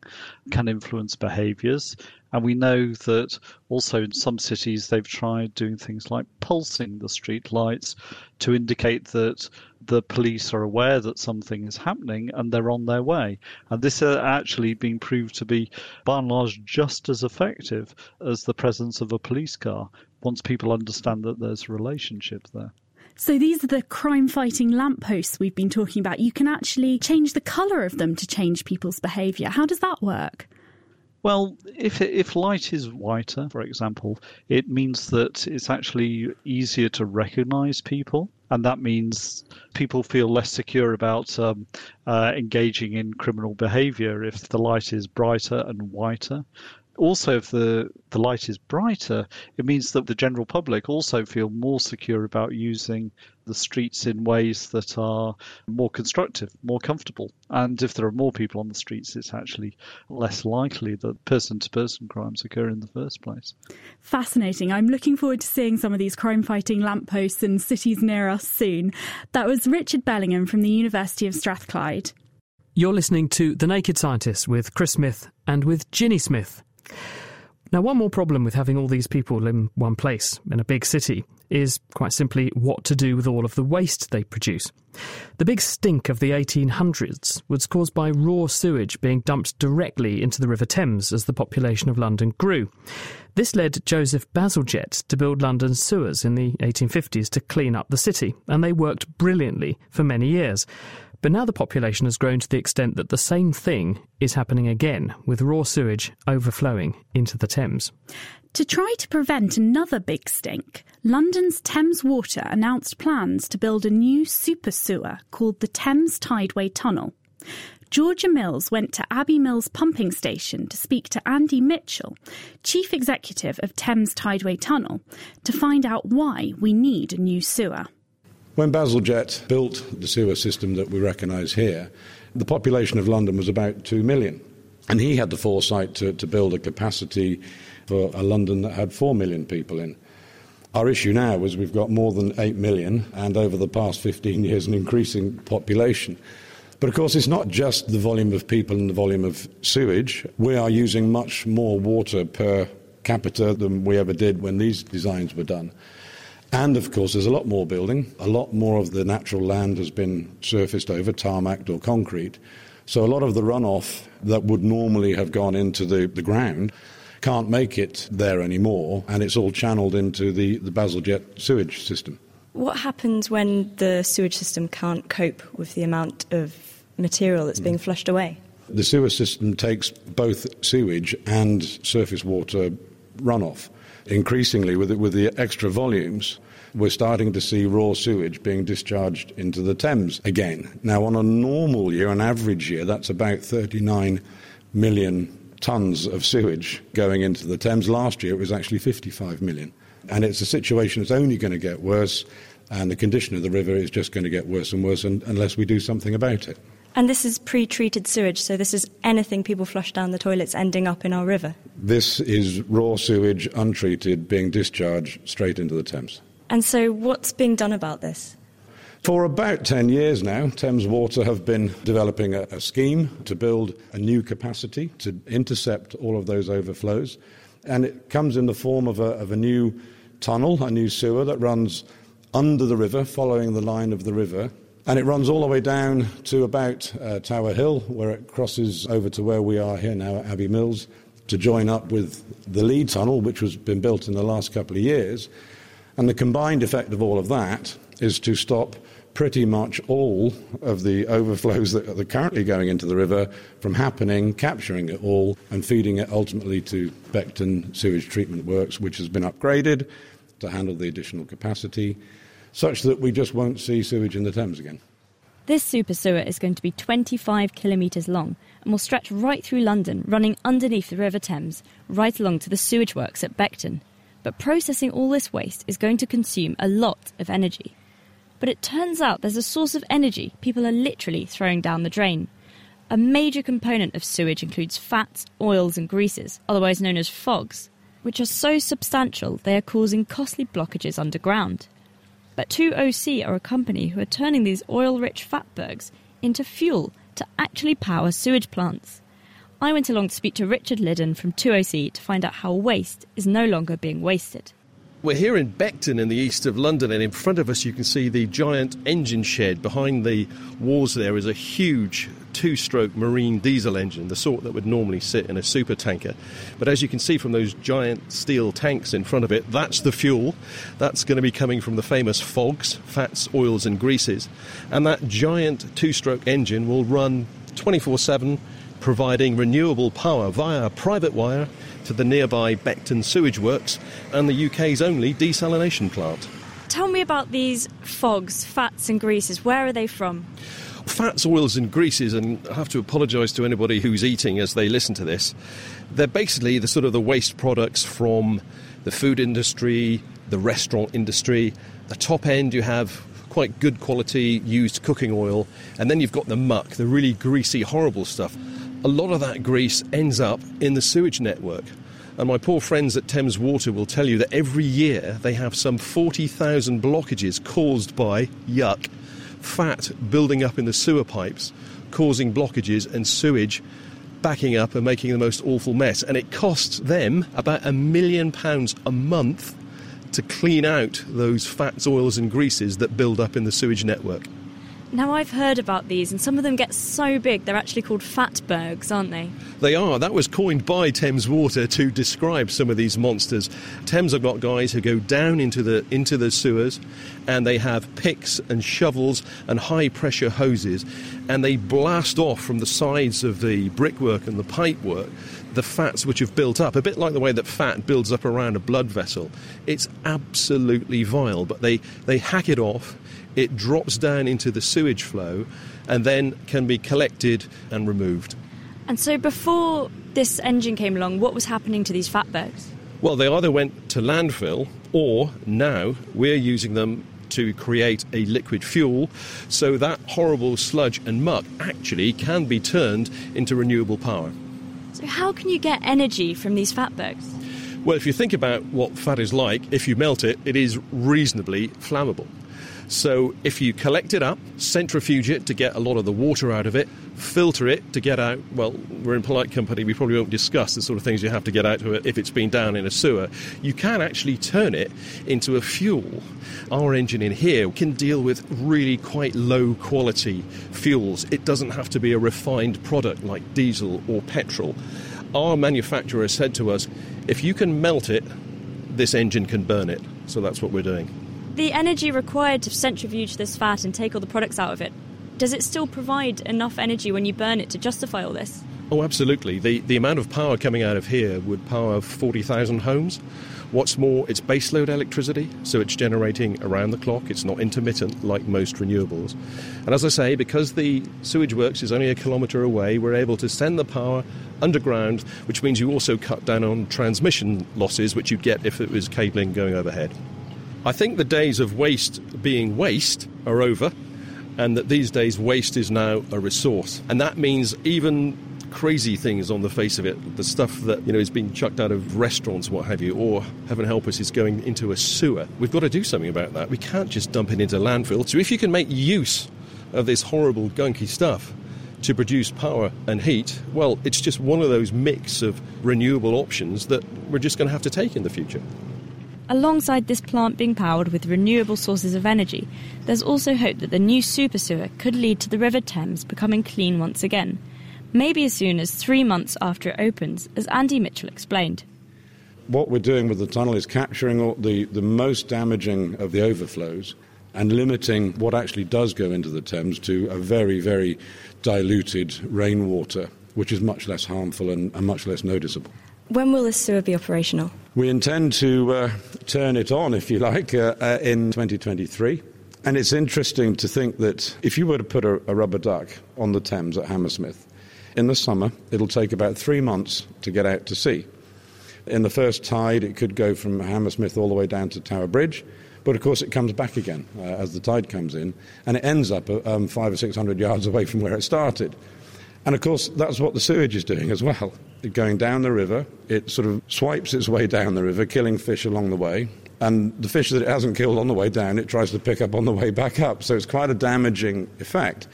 can influence behaviours. And we know that also in some cities they've tried doing things like pulsing the street lights to indicate that the police are aware that something is happening and they're on their way. And this has actually been proved to be, by and large, just as effective as the presence of a police car once people understand that there's a relationship there. So these are the crime fighting lampposts we've been talking about. You can actually change the colour of them to change people's behaviour. How does that work? Well, if if light is whiter, for example, it means that it's actually easier to recognize people, and that means people feel less secure about um, uh, engaging in criminal behavior if the light is brighter and whiter also if the the light is brighter it means that the general public also feel more secure about using the streets in ways that are more constructive more comfortable. And if there are more people on the streets it's actually less likely that person to person crimes occur in the first place. Fascinating. I'm looking forward to seeing some of these crime fighting lampposts in cities near us soon. That was richard bellingham from the university of strathclyde. You're listening to The Naked Scientist with Chris Smith and with Ginny Smith. Now, one more problem with having all these people in one place in a big city is quite simply what to do with all of the waste they produce. The big stink of the 1800s was caused by raw sewage being dumped directly into the River Thames as the population of London grew. This led Joseph Bazalgette to build London sewers in the 1850s to clean up the city, and they worked brilliantly for many years. But now the population has grown to the extent that the same thing is happening again, with raw sewage overflowing into the Thames. To try to prevent another big stink, London's Thames Water announced plans to build a new super sewer called the Thames Tideway Tunnel. Georgia Mills went to Abbey Mills pumping station to speak to Andy Mitchell, Chief Executive of Thames Tideway Tunnel, to find out why we need a new sewer. When Bazalgette built the sewer system that we recognise here, the population of London was about 2 million. And he had the foresight to, to build a capacity for a London that had 4 million people in. Our issue now is we've got more than 8 million, and over the past 15 years, an increasing population. But of course, it's not just the volume of people and the volume of sewage. We are using much more water per capita than we ever did when these designs were done. And of course, there's a lot more building. A lot more of the natural land has been surfaced over, tarmacked or concrete. So a lot of the runoff that would normally have gone into the, the ground can't make it there anymore, and it's all channeled into the, the Bazalgette sewage system. What happens when the sewage system can't cope with the amount of material that's being flushed away? The sewer system takes both sewage and surface water runoff. Increasingly, with, with the extra volumes, we're starting to see raw sewage being discharged into the Thames again. Now, on a normal year, an average year, that's about 39 million tonnes of sewage going into the Thames. Last year, it was actually 55 million. And it's a situation that's only going to get worse, and the condition of the river is just going to get worse and worse unless we do something about it. And this is pre treated sewage, so this is anything people flush down the toilets ending up in our river. This is raw sewage, untreated, being discharged straight into the Thames. And so, what's being done about this? For about 10 years now, Thames Water have been developing a, a, scheme to build a new capacity to intercept all of those overflows. And it comes in the form of a, of a new tunnel, a new sewer that runs under the river, following the line of the river. And it runs all the way down to about uh, Tower Hill, where it crosses over to where we are here now at Abbey Mills to join up with the lead tunnel, which has been built in the last couple of years. And the combined effect of all of that is to stop pretty much all of the overflows that are currently going into the river from happening, capturing it all, and feeding it ultimately to Beckton Sewage Treatment Works, which has been upgraded to handle the additional capacity, such that we just won't see sewage in the Thames again. This super sewer is going to be 25 kilometres long and will stretch right through London, running underneath the River Thames, right along to the sewage works at Beckton. But processing all this waste is going to consume a lot of energy. But it turns out there's a source of energy people are literally throwing down the drain. A major component of sewage includes fats, oils, and greases, otherwise known as fogs, which are so substantial they are causing costly blockages underground. But 2OC are a company who are turning these oil rich fatbergs into fuel to actually power sewage plants. I went along to speak to Richard Liddon from 2OC to find out how waste is no longer being wasted. We're here in Beckton in the east of London, and in front of us you can see the giant engine shed. Behind the walls there is a huge two stroke marine diesel engine, the sort that would normally sit in a super tanker. But as you can see from those giant steel tanks in front of it, that's the fuel. That's going to be coming from the famous FOGs, fats, oils, and greases. And that giant two stroke engine will run 24 7 providing renewable power via private wire to the nearby Beckton sewage works and the UK's only desalination plant. Tell me about these fogs, fats, and greases. Where are they from? Fats, oils, and greases, and I have to apologise to anybody who's eating as they listen to this. They're basically the sort of the waste products from the food industry, the restaurant industry. The top end, you have quite good quality used cooking oil, and then you've got the muck, the really greasy, horrible stuff a lot of that grease ends up in the sewage network. And my poor friends at Thames Water will tell you that every year they have some 40,000 blockages caused by yuck, fat building up in the sewer pipes, causing blockages and sewage backing up and making the most awful mess. And it costs them about a million pounds a month to clean out those fats, oils, and greases that build up in the sewage network. Now, I've heard about these, and some of them get so big they're actually called fatbergs, aren't they? They are. That was coined by Thames Water to describe some of these monsters. Thames have got guys who go down into the into the sewers, and they have picks and shovels and high pressure hoses, and they blast off from the sides of the brickwork and the pipework the fats which have built up, a bit like the way that fat builds up around a blood vessel. It's absolutely vile, but they, they hack it off, it drops down into the sewage flow, and then can be collected and removed. And so before this engine came along, what was happening to these fatbergs? Well, they either went to landfill or now we're using them to create a liquid fuel so that horrible sludge and muck actually can be turned into renewable power. So, how can you get energy from these fatbergs? Well, if you think about what fat is like, if you melt it, it is reasonably flammable. So if you collect it up, centrifuge it to get a lot of the water out of it, filter it to get out, well, we're in polite company, we probably won't discuss the sort of things you have to get out of it if it's been down in a sewer. You can actually turn it into a fuel. Our engine in here can deal with really quite low quality fuels. It doesn't have to be a refined product like diesel or petrol. Our manufacturer said to us, if you can melt it, this engine can burn it. So that's what we're doing the energy required to centrifuge this fat and take all the products out of it, does it still provide enough energy when you burn it to justify all this? Oh, absolutely. The, the amount of power coming out of here would power 40,000 homes. What's more, it's baseload electricity, so it's generating around the clock. It's not intermittent like most renewables. And as I say, because the sewage works is only a kilometre away, we're able to send the power underground, which means you also cut down on transmission losses, which you'd get if it was cabling going overhead. I think the days of waste being waste are over, and that these days waste is now a resource. And that means even crazy things on the face of it, the stuff that you know is being chucked out of restaurants, what have you, or heaven help us, is going into a sewer. We've got to do something about that. We can't just dump it into landfill. So if you can make use of this horrible, gunky stuff to produce power and heat, well, it's just one of those mix of renewable options that we're just going to have to take in the future. Alongside this plant being powered with renewable sources of energy, there's also hope that the new super sewer could lead to the River Thames becoming clean once again, maybe as soon as three months after it opens, as Andy Mitchell explained. What we're doing with the tunnel is capturing the, the most damaging of the overflows and limiting what actually does go into the Thames to a very, very diluted rainwater, which is much less harmful and, and much less noticeable. When will this sewer be operational? We intend to uh, turn it on, if you like, uh, uh, in 2023. And it's interesting to think that if you were to put a, a rubber duck on the Thames at Hammersmith, in the summer, it'll take about three months to get out to sea. In the first tide, it could go from Hammersmith all the way down to Tower Bridge, but of course it comes back again uh, as the tide comes in, and it ends up uh, um, five or six hundred yards away from where it started. And of course, that's what the sewage is doing as well. Going down the river, it sort of swipes its way down the river, killing fish along the way. And the fish that it hasn't killed on the way down, it tries to pick up on the way back up. So it's quite a damaging effect.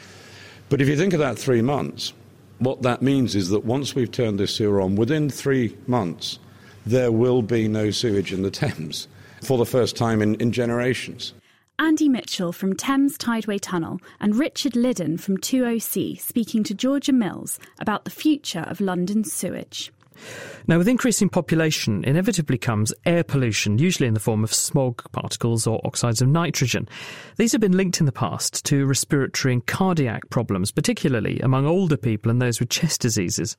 But if you think of that three months, what that means is that once we've turned this sewer on, within three months, there will be no sewage in the Thames for the first time in, in generations. Andy Mitchell from Thames Tideway Tunnel and Richard Liddon from 2OC speaking to Georgia Mills about the future of London's sewage. Now, with increasing population, inevitably comes air pollution, usually in the form of smog particles or oxides of nitrogen. These have been linked in the past to respiratory and cardiac problems, particularly among older people and those with chest diseases.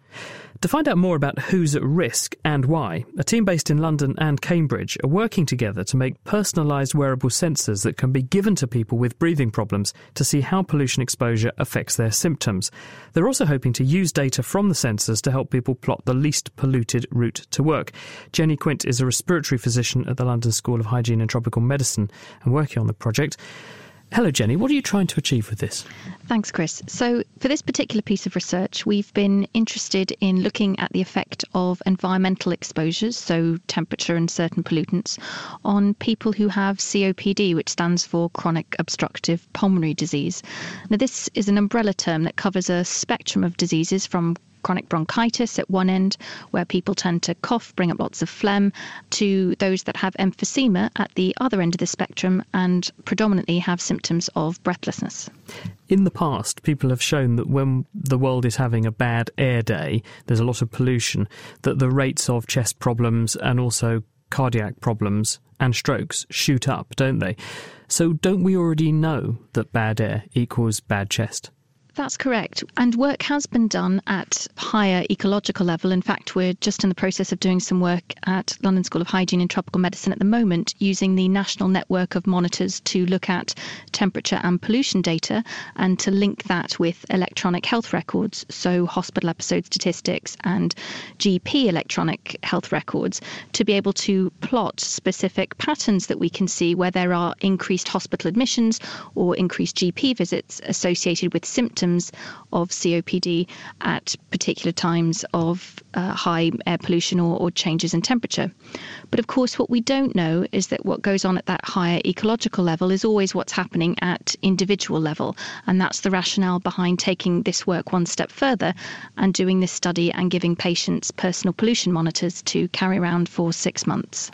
To find out more about who's at risk and why, a team based in London and Cambridge are working together to make personalised wearable sensors that can be given to people with breathing problems to see how pollution exposure affects their symptoms. They're also hoping to use data from the sensors to help people plot the least polluted route to work. Jenny Quint is a respiratory physician at the London School of Hygiene and Tropical Medicine and working on the project. Hello, Jenny. What are you trying to achieve with this? Thanks, Chris. So, for this particular piece of research, we've been interested in looking at the effect of environmental exposures, so temperature and certain pollutants, on people who have COPD, which stands for chronic obstructive pulmonary disease. Now, this is an umbrella term that covers a spectrum of diseases from chronic bronchitis at one end, where people tend to cough, bring up lots of phlegm, to those that have emphysema at the other end of the spectrum and predominantly have symptoms of breathlessness. In the past, people have shown that when the world is having a bad air day, there's a lot of pollution, that the rates of chest problems and also cardiac problems and strokes shoot up, don't they? So, don't we already know that bad air equals bad chest? That's correct. And work has been done at higher ecological level. In fact, we're just in the process of doing some work at London School of Hygiene and Tropical Medicine at the moment using the national network of monitors to look at temperature and pollution data and to link that with electronic health records, so hospital episode statistics and GP electronic health records, to be able to plot specific patterns that we can see where there are increased hospital admissions or increased GP visits associated with symptoms symptoms of COPD at particular times of uh, high air pollution or, or changes in temperature. But of course, what we don't know is that what goes on at that higher ecological level is always what's happening at individual level. And that's the rationale behind taking this work one step further and doing this study and giving patients personal pollution monitors to carry around for six months.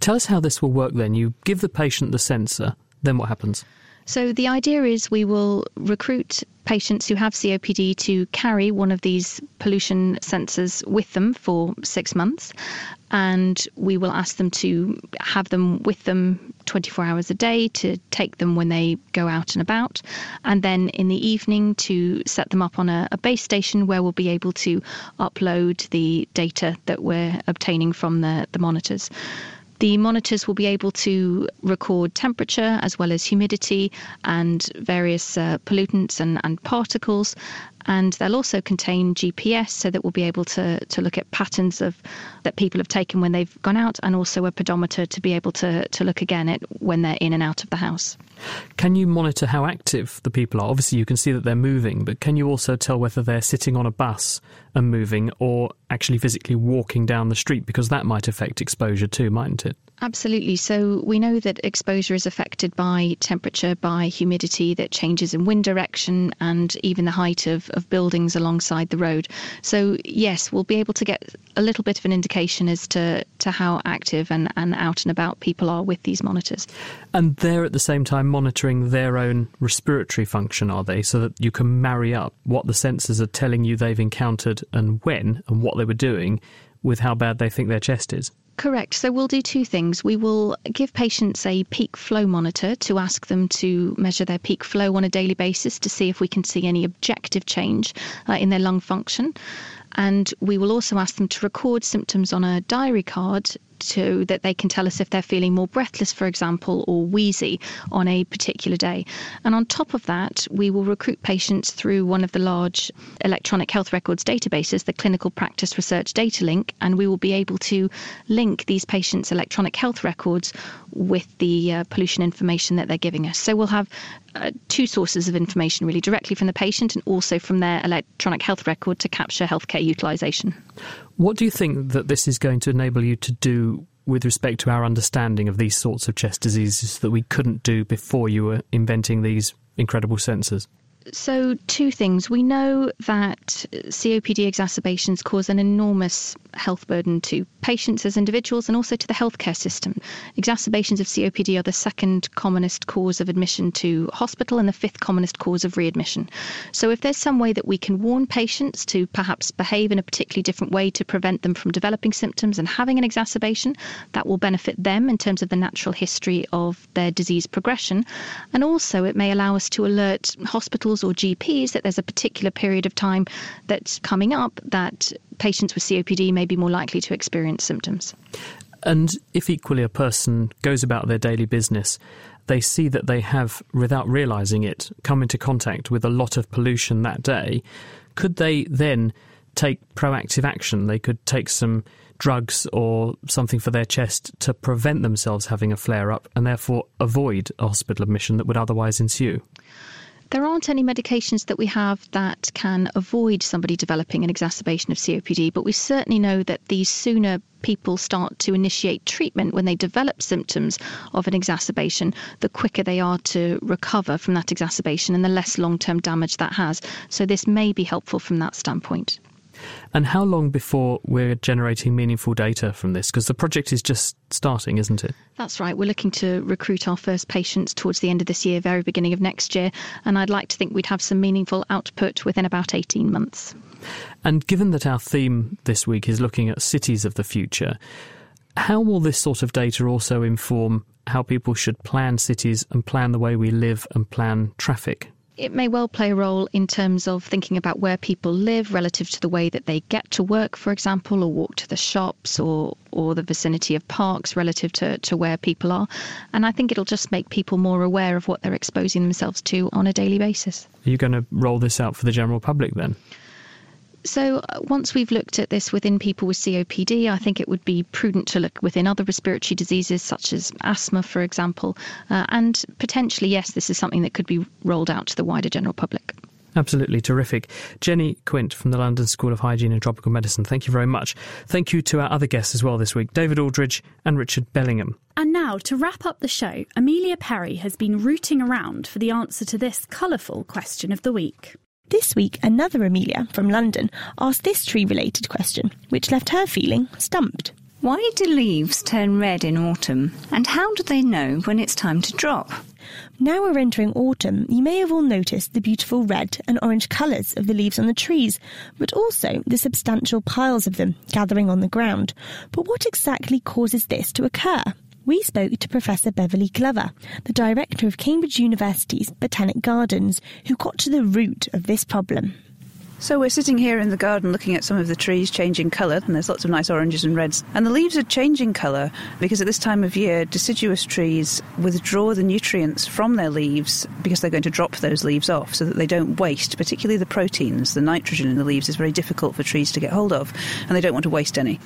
Tell us how this will work then. You give the patient the sensor, then what happens? So the idea is we will recruit patients who have COPD to carry one of these pollution sensors with them for six months. And we will ask them to have them with them 24 hours a day, to take them when they go out and about. And then in the evening, to set them up on a, a base station where we'll be able to upload the data that we're obtaining from the, the monitors. The monitors will be able to record temperature as well as humidity and various uh, pollutants and, and particles. And they'll also contain GPS so that we'll be able to, to look at patterns of that people have taken when they've gone out and also a pedometer to be able to, to look again at when they're in and out of the house. Can you monitor how active the people are? Obviously, you can see that they're moving, but can you also tell whether they're sitting on a bus and moving or actually physically walking down the street? Because that might affect exposure too, mightn't it? Absolutely. So we know that exposure is affected by temperature, by humidity, that changes in wind direction, and even the height of, of buildings alongside the road. So, yes, we'll be able to get a little bit of an indication as to, to how active and, and out and about people are with these monitors. And they're at the same time monitoring their own respiratory function, are they? So that you can marry up what the sensors are telling you they've encountered and when and what they were doing with how bad they think their chest is. Correct. So we'll do two things. We will give patients a peak flow monitor to ask them to measure their peak flow on a daily basis to see if we can see any objective change uh, in their lung function. And we will also ask them to record symptoms on a diary card so that they can tell us if they're feeling more breathless, for example, or wheezy on a particular day. And on top of that, we will recruit patients through one of the large electronic health records databases, the Clinical Practice Research Datalink, and we will be able to link these patients' electronic health records with the uh, pollution information that they're giving us. So we'll have uh, two sources of information really directly from the patient and also from their electronic health record to capture healthcare utilisation. What do you think that this is going to enable you to do with respect to our understanding of these sorts of chest diseases that we couldn't do before you were inventing these incredible sensors? So, two things. We know that COPD exacerbations cause an enormous health burden to patients as individuals and also to the healthcare system. Exacerbations of COPD are the second commonest cause of admission to hospital and the fifth commonest cause of readmission. So, if there's some way that we can warn patients to perhaps behave in a particularly different way to prevent them from developing symptoms and having an exacerbation, that will benefit them in terms of the natural history of their disease progression. And also, it may allow us to alert hospitals or GPs that there's a particular period of time that's coming up that patients with COPD may be more likely to experience symptoms. And if equally a person goes about their daily business, they see that they have, without realizing it, come into contact with a lot of pollution that day, could they then take proactive action? They could take some drugs or something for their chest to prevent themselves having a flare up and therefore avoid a hospital admission that would otherwise ensue. There aren't any medications that we have that can avoid somebody developing an exacerbation of COPD, but we certainly know that the sooner people start to initiate treatment when they develop symptoms of an exacerbation, the quicker they are to recover from that exacerbation and the less long term damage that has. So, this may be helpful from that standpoint. And how long before we're generating meaningful data from this? Because the project is just starting, isn't it? That's right. We're looking to recruit our first patients towards the end of this year, very beginning of next year. And I'd like to think we'd have some meaningful output within about 18 months. And given that our theme this week is looking at cities of the future, how will this sort of data also inform how people should plan cities and plan the way we live and plan traffic It may well play a role in terms of thinking about where people live relative to the way that they get to work, for example, or walk to the shops or, or the vicinity of parks relative to, to where people are. And I think it'll just make people more aware of what they're exposing themselves to on a daily basis. Are you going to roll this out for the general public then? So, uh, once we've looked at this within people with COPD, I think it would be prudent to look within other respiratory diseases such as asthma, for example. Uh, and potentially, yes, this is something that could be rolled out to the wider general public. Absolutely terrific. Jenny Quint from the London School of Hygiene and Tropical Medicine, thank you very much. Thank you to our other guests as well this week, David Aldridge and Richard Bellingham. And now, to wrap up the show, Amelia Perry has been rooting around for the answer to this colourful question of the week. This week, another Amelia from London asked this tree related question, which left her feeling stumped. Why do leaves turn red in autumn? And how do they know when it's time to drop? Now we're entering autumn, you may have all noticed the beautiful red and orange colours of the leaves on the trees, but also the substantial piles of them gathering on the ground. But what exactly causes this to occur? We spoke to Professor Beverley Glover, the director of Cambridge University's Botanic Gardens, who got to the root of this problem. So we're sitting here in the garden looking at some of the trees changing colour, and there's lots of nice oranges and reds. And the leaves are changing colour because at this time of year, deciduous trees withdraw the nutrients from their leaves because they're going to drop those leaves off so that they don't waste, particularly the proteins. The nitrogen in the leaves is very difficult for trees to get hold of, and they don't want to waste any.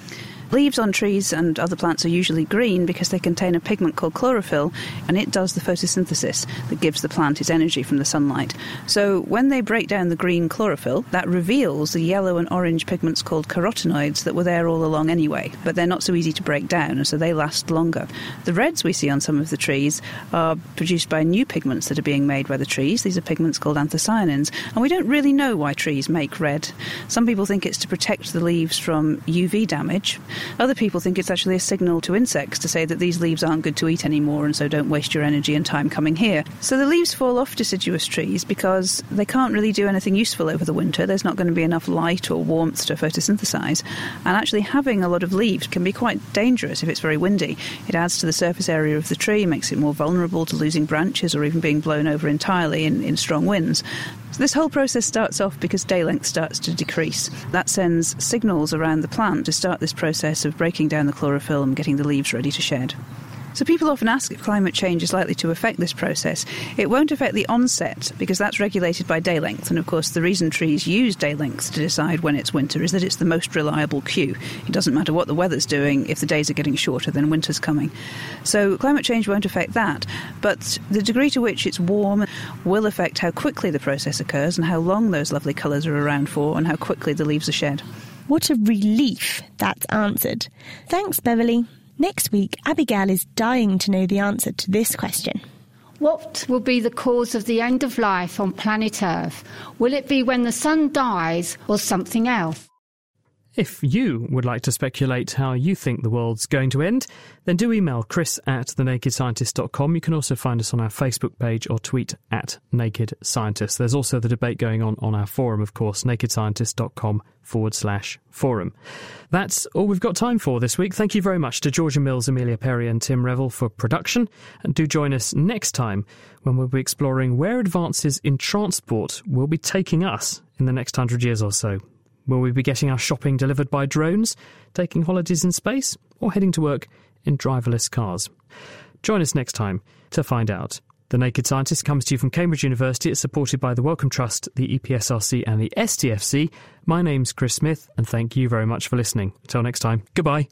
Leaves on trees and other plants are usually green because they contain a pigment called chlorophyll, and it does the photosynthesis that gives the plant its energy from the sunlight. So when they break down the green chlorophyll, that reveals the yellow and orange pigments called carotenoids that were there all along anyway, but they're not so easy to break down, and so they last longer. The reds we see on some of the trees are produced by new pigments that are being made by the trees. These are pigments called anthocyanins, and we don't really know why trees make red. Some people think it's to protect the leaves from UV damage. Other people think it's actually a signal to insects to say that these leaves aren't good to eat anymore and so don't waste your energy and time coming here. So the leaves fall off deciduous trees because they can't really do anything useful over the winter. There's not going to be enough light or warmth to photosynthesize. And actually, having a lot of leaves can be quite dangerous if it's very windy. It adds to the surface area of the tree, makes it more vulnerable to losing branches or even being blown over entirely in, in strong winds. So this whole process starts off because day length starts to decrease. That sends signals around the plant to start this process of breaking down the chlorophyll and getting the leaves ready to shed. So people often ask if climate change is likely to affect this process. It won't affect the onset because that's regulated by day length. And of course, the reason trees use day length to decide when it's winter is that it's the most reliable cue. It doesn't matter what the weather's doing, if the days are getting shorter, then winter's coming. So climate change won't affect that. But the degree to which it's warm will affect how quickly the process occurs and how long those lovely colours are around for and how quickly the leaves are shed. What a relief that's answered. Thanks, Beverley. Next week, Abigail is dying to know the answer to this question. What will be the cause of the end of life on planet Earth? Will it be when the sun dies or something else? If you would like to speculate how you think the world's going to end, then do email chris at thenakedscientist.com. You can also find us on our Facebook page or tweet at Naked Scientist. There's also the debate going on on our forum, of course, nakedscientist.com forward slash forum. That's all we've got time for this week. Thank you very much to Georgia Mills, Amelia Perry, and Tim Revell for production. And do join us next time when we'll be exploring where advances in transport will be taking us in the next hundred years or so. Will we be getting our shopping delivered by drones, taking holidays in space, or heading to work in driverless cars? Join us next time to find out. The Naked Scientist comes to you from Cambridge University. It's supported by the Wellcome Trust, the EPSRC, and the STFC. My name's Chris Smith, and thank you very much for listening. Until next time, goodbye.